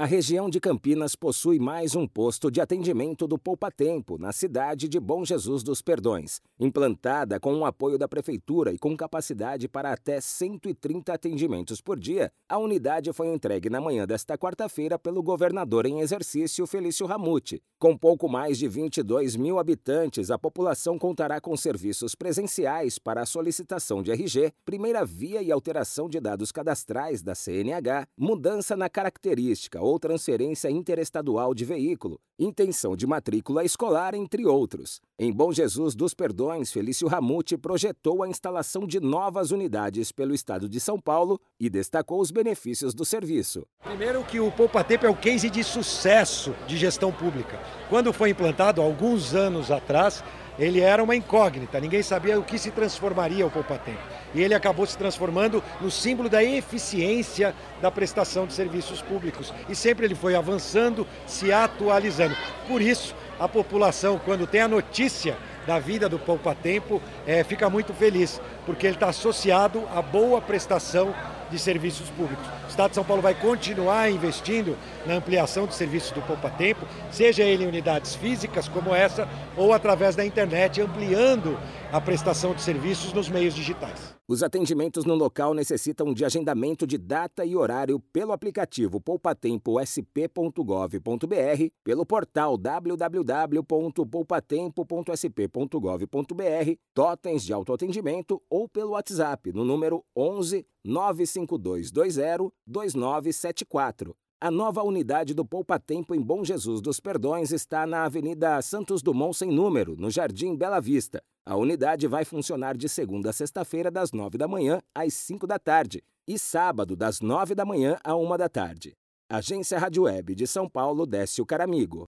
A região de Campinas possui mais um posto de atendimento do Poupa Tempo, na cidade de Bom Jesus dos Perdões. Implantada com o apoio da Prefeitura e com capacidade para até 130 atendimentos por dia, a unidade foi entregue na manhã desta quarta-feira pelo governador em exercício Felício Ramute. Com pouco mais de 22 mil habitantes, a população contará com serviços presenciais para a solicitação de RG, primeira via e alteração de dados cadastrais da CNH, mudança na característica ou transferência interestadual de veículo, intenção de matrícula escolar, entre outros. Em Bom Jesus dos Perdões, Felício Ramute projetou a instalação de novas unidades pelo estado de São Paulo e destacou os benefícios do serviço. Primeiro que o Poupa Tempo é o case de sucesso de gestão pública. Quando foi implantado, alguns anos atrás, ele era uma incógnita, ninguém sabia o que se transformaria o Poupa Tempo. E ele acabou se transformando no símbolo da eficiência da prestação de serviços públicos. E sempre ele foi avançando, se atualizando. Por isso, a população, quando tem a notícia da vida do Poupa Tempo, é, fica muito feliz, porque ele está associado à boa prestação de serviços públicos. O Estado de São Paulo vai continuar investindo na ampliação de serviços do Poupa Tempo, seja ele em unidades físicas como essa, ou através da internet, ampliando a prestação de serviços nos meios digitais. Os atendimentos no local necessitam de agendamento de data e horário pelo aplicativo poupatempo.sp.gov.br, pelo portal www.poupatempo.sp.gov.br, totens de autoatendimento ou pelo WhatsApp no número 11 95220 2974. A nova unidade do Poupa Tempo em Bom Jesus dos Perdões está na Avenida Santos Dumont sem número, no Jardim Bela Vista. A unidade vai funcionar de segunda a sexta-feira, das nove da manhã às cinco da tarde, e sábado, das nove da manhã à uma da tarde. Agência Rádio Web de São Paulo, Décio Caramigo.